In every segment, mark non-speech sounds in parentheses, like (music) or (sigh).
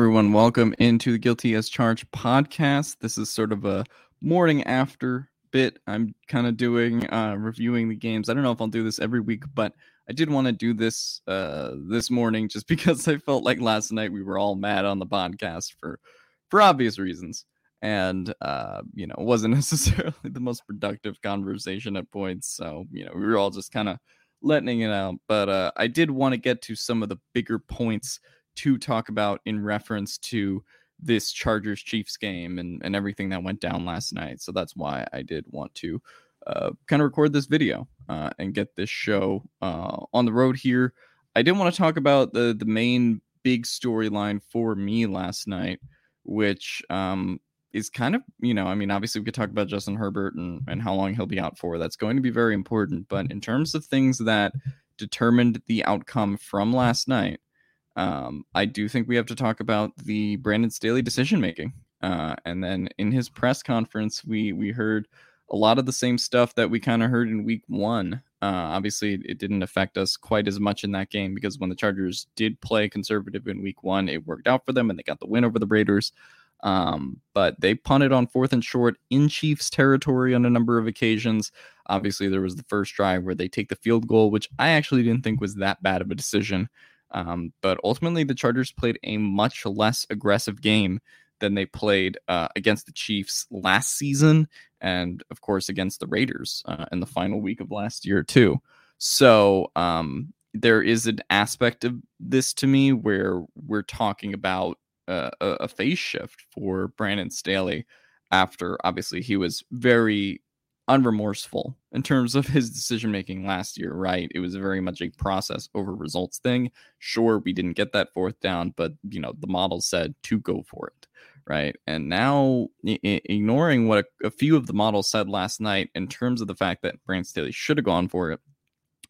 Everyone. Welcome into the Guilty as Charged podcast. This is sort of a morning after bit. I'm kind of doing uh, reviewing the games. I don't know if I'll do this every week, but I did want to do this uh, this morning just (laughs) because I felt like last night we were all mad on the podcast for for obvious reasons, and uh, you know, it wasn't (laughs) necessarily the most productive conversation at points. So you know, we were all just kind of letting it out. But uh, I did want to get to some of the bigger points to talk about in reference to this Chargers Chiefs game and, and everything that went down last night. So that's why I did want to uh, kind of record this video uh, and get this show uh, on the road here. I did want to talk about the the main big storyline for me last night, which um, is kind of you know I mean obviously we could talk about Justin Herbert and and how long he'll be out for. That's going to be very important. But in terms of things that determined the outcome from last night. Um, I do think we have to talk about the Brandon Staley decision making. Uh, and then in his press conference, we we heard a lot of the same stuff that we kind of heard in week one. Uh, obviously, it didn't affect us quite as much in that game because when the Chargers did play conservative in week one, it worked out for them and they got the win over the Raiders. Um, but they punted on fourth and short in Chiefs territory on a number of occasions. Obviously, there was the first drive where they take the field goal, which I actually didn't think was that bad of a decision. Um, but ultimately, the Chargers played a much less aggressive game than they played uh, against the Chiefs last season, and of course against the Raiders uh, in the final week of last year too. So um, there is an aspect of this to me where we're talking about uh, a, a phase shift for Brandon Staley after obviously he was very unremorseful in terms of his decision making last year, right? It was very much a process over results thing. Sure, we didn't get that fourth down, but you know, the model said to go for it, right? And now, I- ignoring what a, a, few of the models said last night in terms of the fact that Brand Staley should have gone for it,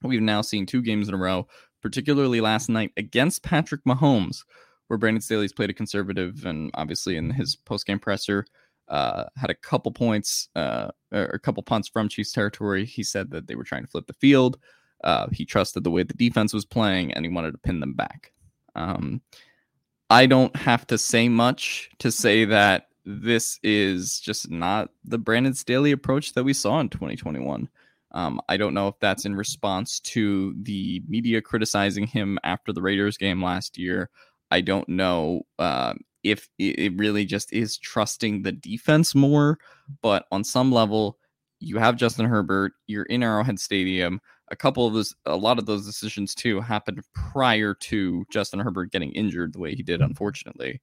we've now seen two games in a row, particularly last night against Patrick Mahomes, where Brandon Staley's played a conservative and obviously in his post game presser uh, had a couple points, uh, or a couple punts from Chiefs territory. He said that they were trying to flip the field. Uh, he trusted the way the defense was playing, and he wanted to pin them back. Um, I don't have to say much to say that this is just not the Brandon Staley approach that we saw in 2021. Um, I don't know if that's in response to the media criticizing him after the Raiders game last year. I don't know uh, if it really just is trusting the defense more. But on some level, you have Justin Herbert, you're in Arrowhead Stadium. A couple of those, a lot of those decisions too happened prior to Justin Herbert getting injured the way he did, unfortunately.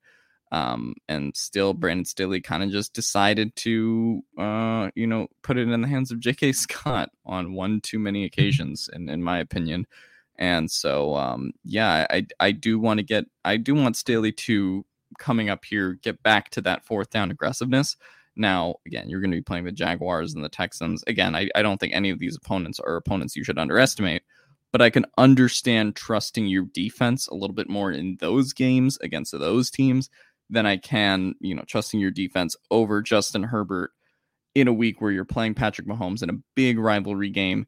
Um, and still, Brandon Staley kind of just decided to, uh, you know, put it in the hands of J.K. (laughs) Scott on one too many (laughs) occasions, in, in my opinion. And so, um, yeah, I, I do want to get, I do want Staley to coming up here get back to that fourth down aggressiveness. Now, again, you're going to be playing the Jaguars and the Texans. Again, I, I don't think any of these opponents are opponents you should underestimate, but I can understand trusting your defense a little bit more in those games against those teams than I can, you know, trusting your defense over Justin Herbert in a week where you're playing Patrick Mahomes in a big rivalry game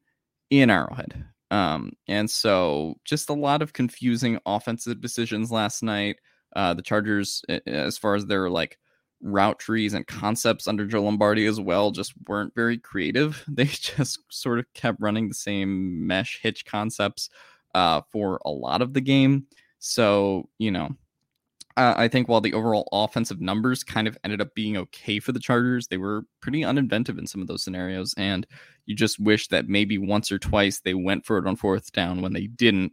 in Arrowhead. Um, and so just a lot of confusing offensive decisions last night. Uh, the Chargers, as far as their like route trees and concepts under Joe Lombardi as well, just weren't very creative. (laughs) They just sort of kept running the same mesh hitch concepts uh, for a lot of the game. So, you know, uh, I think while the overall offensive numbers kind of ended up being okay for the Chargers, they were pretty uninventive in some of those scenarios. And you just wish that maybe once or twice they went for it on fourth down when they didn't,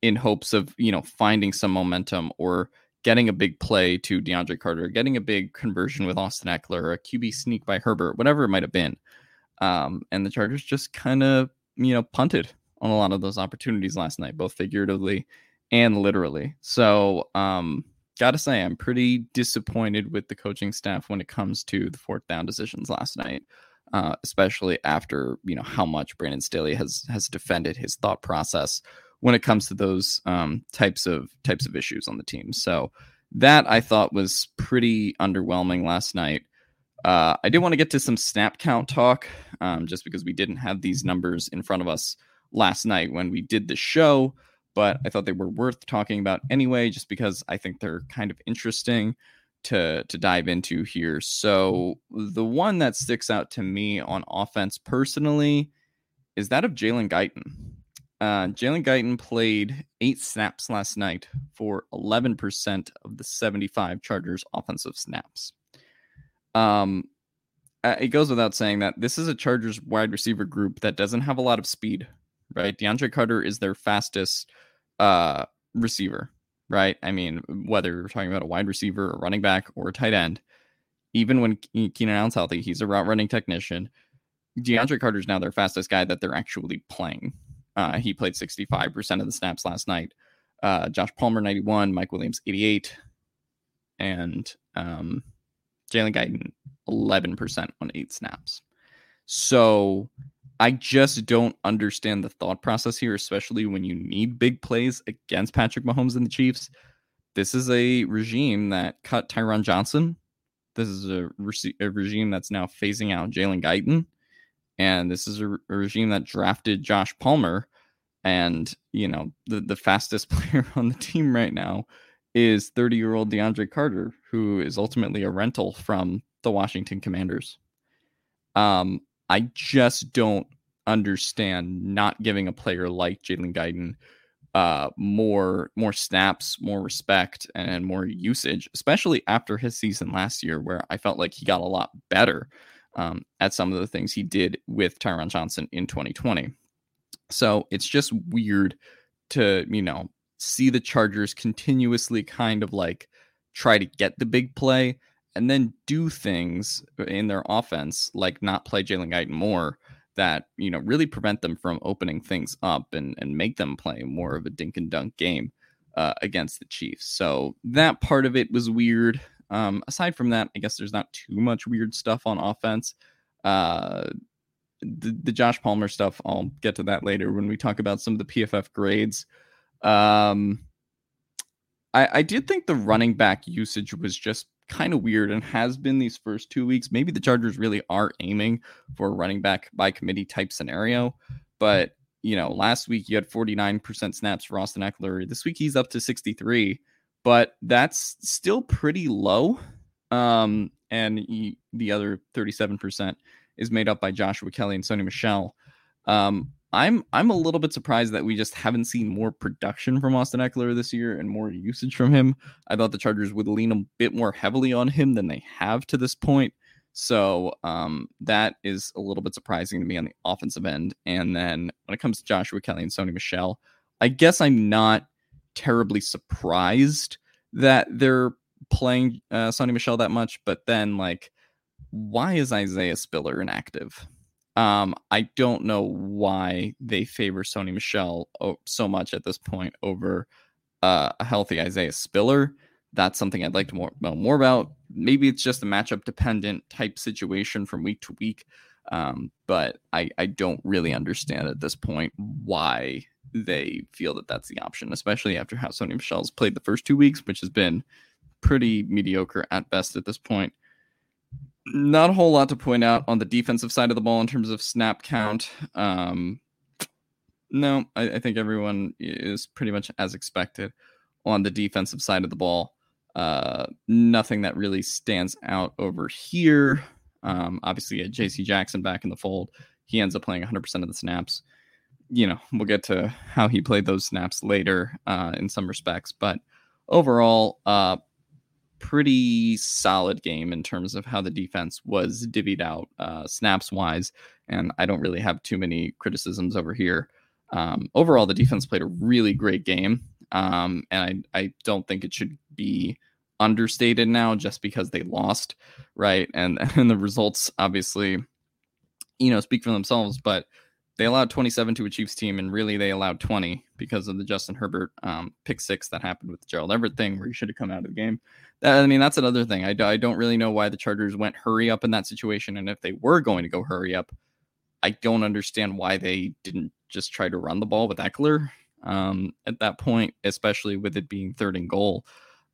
in hopes of, you know, finding some momentum or getting a big play to DeAndre Carter, getting a big conversion with Austin Ekeler, a QB sneak by Herbert, whatever it might have been. Um, and the Chargers just kind of, you know, punted on a lot of those opportunities last night, both figuratively and literally. So, um, gotta say, I'm pretty disappointed with the coaching staff when it comes to the fourth down decisions last night, uh, especially after you know how much Brandon Staley has has defended his thought process when it comes to those um, types of types of issues on the team. So that I thought was pretty underwhelming last night. Uh, I did want to get to some snap count talk, um, just because we didn't have these numbers in front of us last night when we did the show, but I thought they were worth talking about anyway, just because I think they're kind of interesting to to dive into here. So the one that sticks out to me on offense personally is that of Jalen Guyton. Uh, Jalen Guyton played eight snaps last night for 11% of the 75 Chargers offensive snaps. Um, uh, it goes without saying that this is a Chargers wide receiver group that doesn't have a lot of speed, right? DeAndre Carter is their fastest uh, receiver, right? I mean, whether you're talking about a wide receiver, a running back, or a tight end, even when Keenan Allen's healthy, he's a route running technician. DeAndre Carter is now their fastest guy that they're actually playing, uh, he played 65% of the snaps last night. Uh, Josh Palmer, 91, Mike Williams, 88, and um, Jalen Guyton, 11% on eight snaps. So I just don't understand the thought process here, especially when you need big plays against Patrick Mahomes and the Chiefs. This is a regime that cut Tyron Johnson. This is a, re- a regime that's now phasing out Jalen Guyton and this is a, a regime that drafted Josh Palmer, and you know the the fastest (laughs) player on the team right now is 30 year old DeAndre Carter, who is ultimately a rental from the Washington Commanders. Um, I just don't understand not giving a player like Jalen Guyton uh, more more snaps, more respect, and more usage, especially after his season last year, where I felt like he got a lot better um, at some of the things he did with Tyron Johnson in 2020. So it's just weird to, you know, see the Chargers continuously kind of like try to get the big play and then do things in their offense, like not play Jalen Guyton more that, you know, really prevent them from opening things up and, and make them play more of a dink and dunk game uh, against the Chiefs. So that part of it was weird. Um, aside from that, I guess there's not too much weird stuff on offense. Uh, the, the Josh Palmer stuff, I'll get to that later when we talk about some of the PFF grades. Um, I, I did think the running back usage was just kind of weird and has been these first two weeks. Maybe the Chargers really are aiming for a running back by committee type scenario. But, you know, last week you had 49% snaps for Austin Ekeler. This week he's up to 63 but that's still pretty low. Um, and he, the other 37% is made up by Joshua Kelly and Sony Michel. Um, I'm I'm a little bit surprised that we just haven't seen more production from Austin Ekeler this year and more usage from him. I thought the Chargers would lean a bit more heavily on him than they have to this point. So um, that is a little bit surprising to me on the offensive end. And then when it comes to Joshua Kelly and Sony Michel, I guess I'm not terribly surprised that they're playing uh, Sony Michel that much, but then like, why is Isaiah Spiller inactive? Um, I don't know why they favor Sony Michel so much at this point over uh, a healthy Isaiah Spiller. That's something I'd like to more, know more about. Maybe it's just a matchup dependent type situation from week to week. Um, but I, I don't really understand at this point why they feel that that's the option, especially after how Sony Michel's played the first two weeks, which has been pretty mediocre at best at this point. Not a whole lot to point out on the defensive side of the ball in terms of snap count. Um, No, I, I, think everyone is pretty much as expected on the defensive side of the ball. Uh, nothing that really stands out over here. Um, obviously, J.C. Jackson back in the fold. He ends up playing 100% of the snaps. You know, we'll get to how he played those snaps later uh, in some respects, but overall, uh, pretty solid game in terms of how the defense was divvied out uh, snaps wise. And I don't really have too many criticisms over here. Um, overall, the defense played a really great game, um, and I, I don't think it should be understated now just because they lost, right? And (laughs) and the results obviously, you know, speak for themselves. But they allowed 27 to a Chiefs team, and really they allowed 20 because of the Justin Herbert um, pick six that happened with the Gerald Everett thing, where he should have come out of the game. That, I mean, that's another thing. I, I don't really know why the Chargers went hurry up in that situation, and if they were going to go hurry up, I don't understand why they didn't just try to run the ball with Ekeler um, at that point, especially with it being third and goal.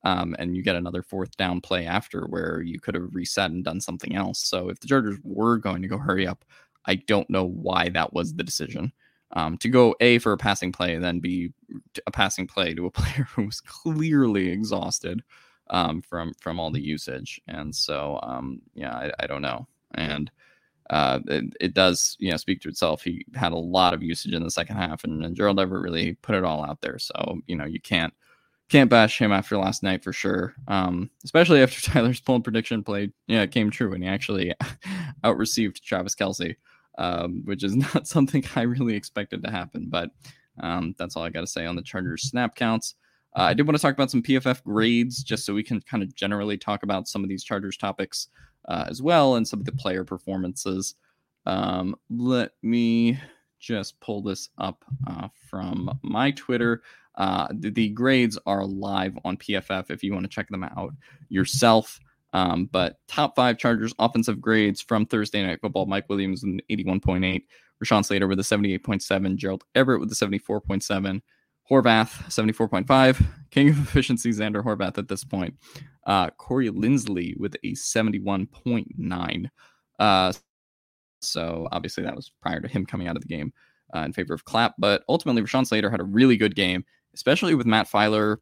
Um, and you get another fourth down play after where you could have reset and done something else. So if the Chargers were going to go hurry up, I don't know why that was the decision. Um, to go A for a passing play then be a passing play to a (laughs) player who was clearly exhausted um, from from all the usage. And so um, yeah, I, I, don't know. And uh, it, it, does, you know, speak to itself. He had a lot of usage in the second half, and, and Gerald Everett really put it all out there. So you know, you can't can't bash him after last night for sure. Um, especially after (laughs) Tyler's poll prediction played, yeah, it came true, and he actually (laughs) out received Travis Kelce, um, which is (laughs) not something I really expected to happen. But um, that's all I got to say on the Chargers snap counts. Uh, I did want to talk about some PFF grades just so we can kind of generally talk about some of these Chargers topics uh, as well and some of the player performances. Um, let me just pull this up uh, from my Twitter. Uh, the, the, grades are live on PFF if you want to check them out yourself. Um, but top five Chargers offensive grades from Thursday Night Football: Mike Williams with an 81.8, Rashawn Slater with a 78.7, Gerald Everett with a 74.7. Horvath, 74.5. King of efficiency, Zander Horvath at this point. Uh, Corey Linsley with a 71.9. Uh, so obviously that was prior to him coming out of the game uh, in favor of Clapp. But ultimately, Rashawn Slater had a really good game, especially with Matt Feiler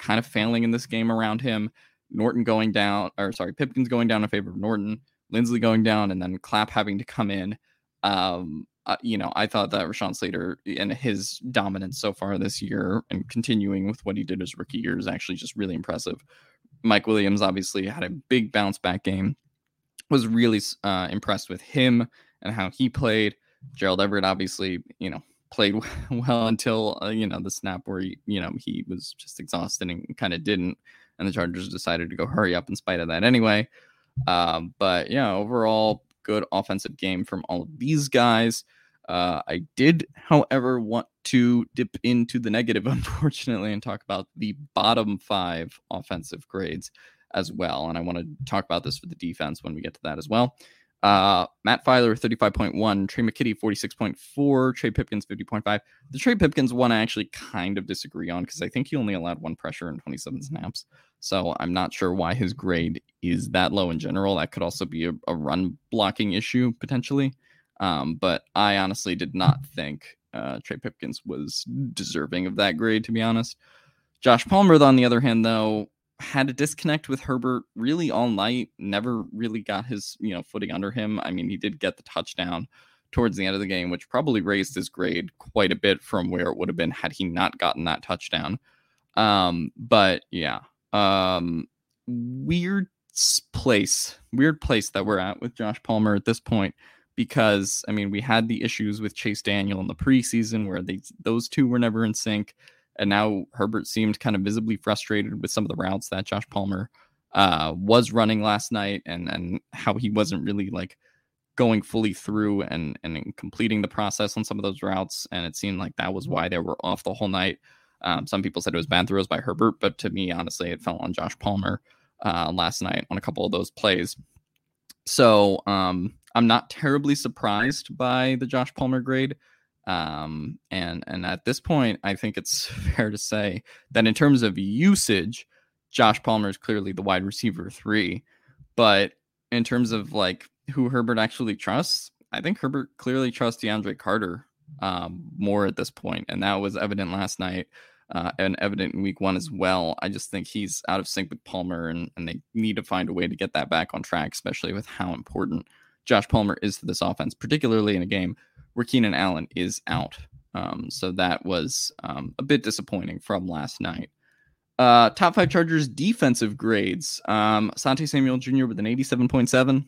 kind of failing in this game around him. Norton going down, or sorry, Pipkins going down in favor of Norton, Linsley going down, and then Clapp having to come in. Um, uh, you know, I thought that Rashawn Slater and his dominance so far this year and continuing with what he did his rookie year is actually just really impressive. Mike Williams obviously had a big bounce back game. Was really uh, impressed with him and how he played. Gerald Everett obviously, you know, played (laughs) well until uh, you know the snap where he, you know he was just exhausted and kind of didn't, and the Chargers decided to go hurry up in spite of that anyway. Um, but yeah, overall good offensive game from all of these guys. Uh, I did, however, want to dip into the negative, (laughs) unfortunately, and talk about the bottom five offensive grades as well. And I want to talk about this for the defense when we get to that as well. Uh, Matt Feiler, 35.1, Trey McKitty, 46.4, Trey Pipkins, 50.5. The Trey Pipkins one I actually kind of disagree on because I think he only allowed one pressure in 27 snaps. So I'm not sure why his grade is that low in general. That could also be a, a run blocking issue potentially. Um, but I honestly did not think uh, Trey Pipkins was deserving of that grade, to be honest. Josh Palmer, on the other hand, though, had a disconnect with Herbert really all night. Never really got his you know footing under him. I mean, he did get the touchdown towards the end of the game, which probably raised his grade quite a bit from where it would have been had he not gotten that touchdown. Um, but yeah, um, weird place, weird place that we're at with Josh Palmer at this point because I mean we had the issues with Chase Daniel in the preseason where they those two were never in sync, and now Herbert seemed kind of visibly frustrated with some of the routes that Josh Palmer uh, was running last night, and and how he wasn't really like going fully through and and completing the process on some of those routes, and it seemed like that was why they were off the whole night. Um, some people said it was bad throws by Herbert, but to me, honestly, it fell on Josh Palmer uh, last night on a couple of those plays. So um, I'm not terribly surprised by the Josh Palmer grade. Um, and and at this point, I think it's (laughs) fair to say that in terms of usage, Josh Palmer is clearly the wide receiver three. But in terms of like who Herbert actually trusts, I think Herbert clearly trusts DeAndre Carter um, more at this point, and that was evident last night. Uh, and evident in week one as well. I just think he's out of sync with Palmer, and, and they need to find a way to get that back on track, especially with how important Josh Palmer is to this offense, particularly in a game where Keenan Allen is out. Um, so that was um, a bit disappointing from last night. Uh, top five Chargers defensive grades. Um, Asante Samuel Jr. with an 87.7.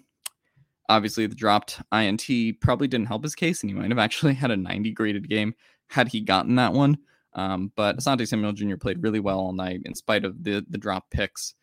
Obviously, the dropped INT probably didn't help his case, and he might have actually (laughs) had a 90 graded game had he gotten that one. Um, but Asante Samuel Jr. played really well all night in spite of the the drop picks.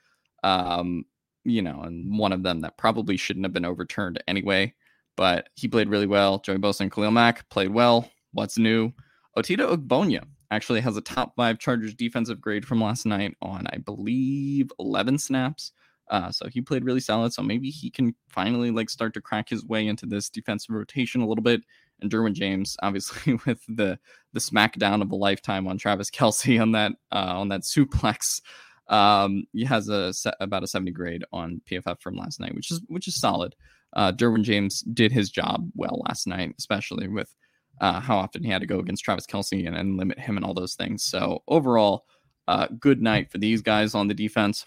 Um, you know, and one of them that probably shouldn't have been overturned anyway. But he played really well. Joey Bosa and Khalil Mack played well. What's new? Otito Ogbonnia actually has a top five Chargers defensive grade from last night on, I believe, 11 snaps. Uh, so he played really solid. So maybe he can finally like start to crack his way into this defensive rotation a little bit. And Derwin James, (laughs) obviously, with the the smackdown of a lifetime on Travis Kelce on that uh, on that suplex, um, he has a about a 70 grade on PFF from last night, which is which is solid. Uh, Derwin James did his job well last night, especially with uh, how often he had to go against Travis Kelce and, and limit him and all those things. So overall, uh, good night for these guys on the defense.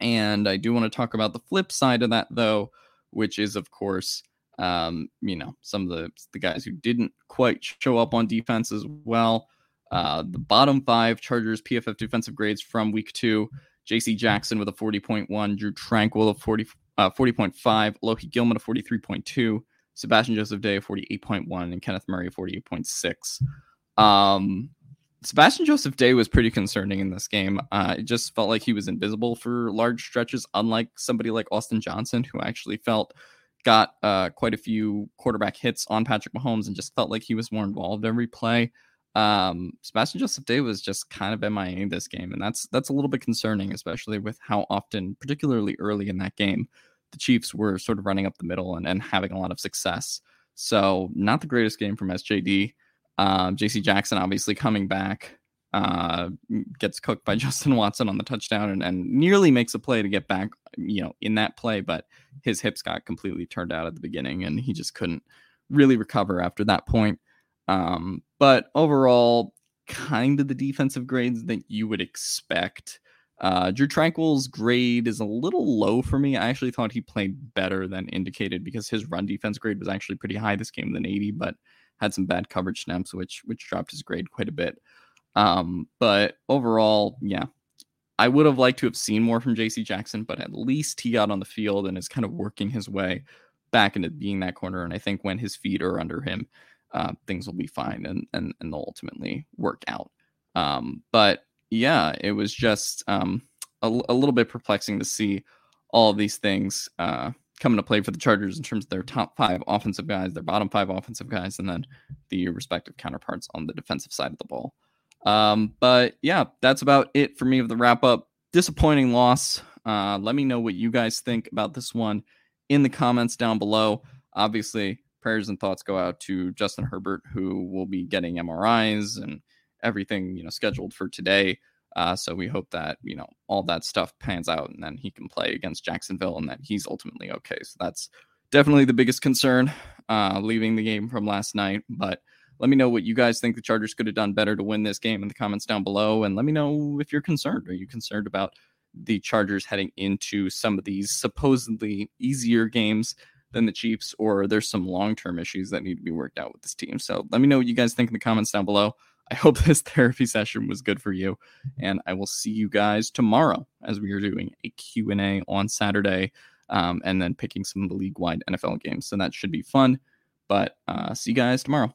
And I do want to talk about the flip side of that, though, which is, of course, um, you know, some of the, the guys who didn't quite show up on defense as well. Uh, the bottom five Chargers PFF defensive grades from week two JC Jackson with a 40.1, Drue Tranquill of 40, uh, 40.5, Alohi Gilman of 43.2, Sebastian Joseph Day of 48.1, and Kenneth Murray of 48.6. Um, Sebastian Joseph Day was pretty concerning in this game. Uh, it just felt like he was invisible for large stretches, unlike somebody like Austin Johnson, who actually felt got uh, quite a few quarterback hits on Patrick Mahomes and just felt like he was more involved every play. Um, Sebastian Joseph Day was just kind of MIA this game, and that's that's a little bit concerning, especially with how often, particularly early in that game, the Chiefs were sort of running up the middle and, and having a lot of success. So not the greatest game from SJD. Um, JC Jackson obviously coming back uh, gets cooked by (laughs) Justin Watson on the touchdown and, and nearly makes a play to get back, you know, in that play, but his hips got completely turned out at the beginning and he just couldn't really recover after that point. Um, but overall, kind of the defensive grades that you would expect. Uh, Drue Tranquill's grade is a little low for me. I actually thought he played better than indicated because his run defense grade was actually pretty high this game than 80, but had some bad coverage snaps, which which dropped his grade quite a bit. Um, but overall, yeah, I would have liked to have seen more from JC Jackson, but at least he got on the field and is kind of working his way back into being that corner. And I think when his feet are under him, uh, things will be fine and, and, and they'll ultimately work out. Um, but yeah, it was just um, a, a, little bit perplexing to see all of these things uh, come into play for the Chargers in terms of their top five offensive guys, their bottom five offensive guys, and then the respective counterparts on the defensive side of the ball. Um, but yeah, that's about it for me of the wrap up. Disappointing loss. Uh, let me know what you guys think about this one in the comments down below. Obviously, prayers and thoughts go out to Justin Herbert, who will be getting MRIs and everything, you know, scheduled for today. Uh, so we hope that you know all that stuff pans out, and then he can play against Jacksonville, and that he's ultimately okay. So that's definitely the biggest concern, uh, leaving the game from last night. But let me know what you guys think the Chargers could have done better to win this game in the comments down below, and let me know if you're concerned. Are you concerned about the Chargers heading into some of these supposedly easier games than the Chiefs, or there's some long term issues that need to be worked out with this team. So let me know what you guys think in the comments down below. I (laughs) hope this therapy session was good for you, and I will see you guys tomorrow as we are doing a Q&A on Saturday um, and then picking some of the league-wide NFL games. So that should be fun. But uh, see you guys tomorrow.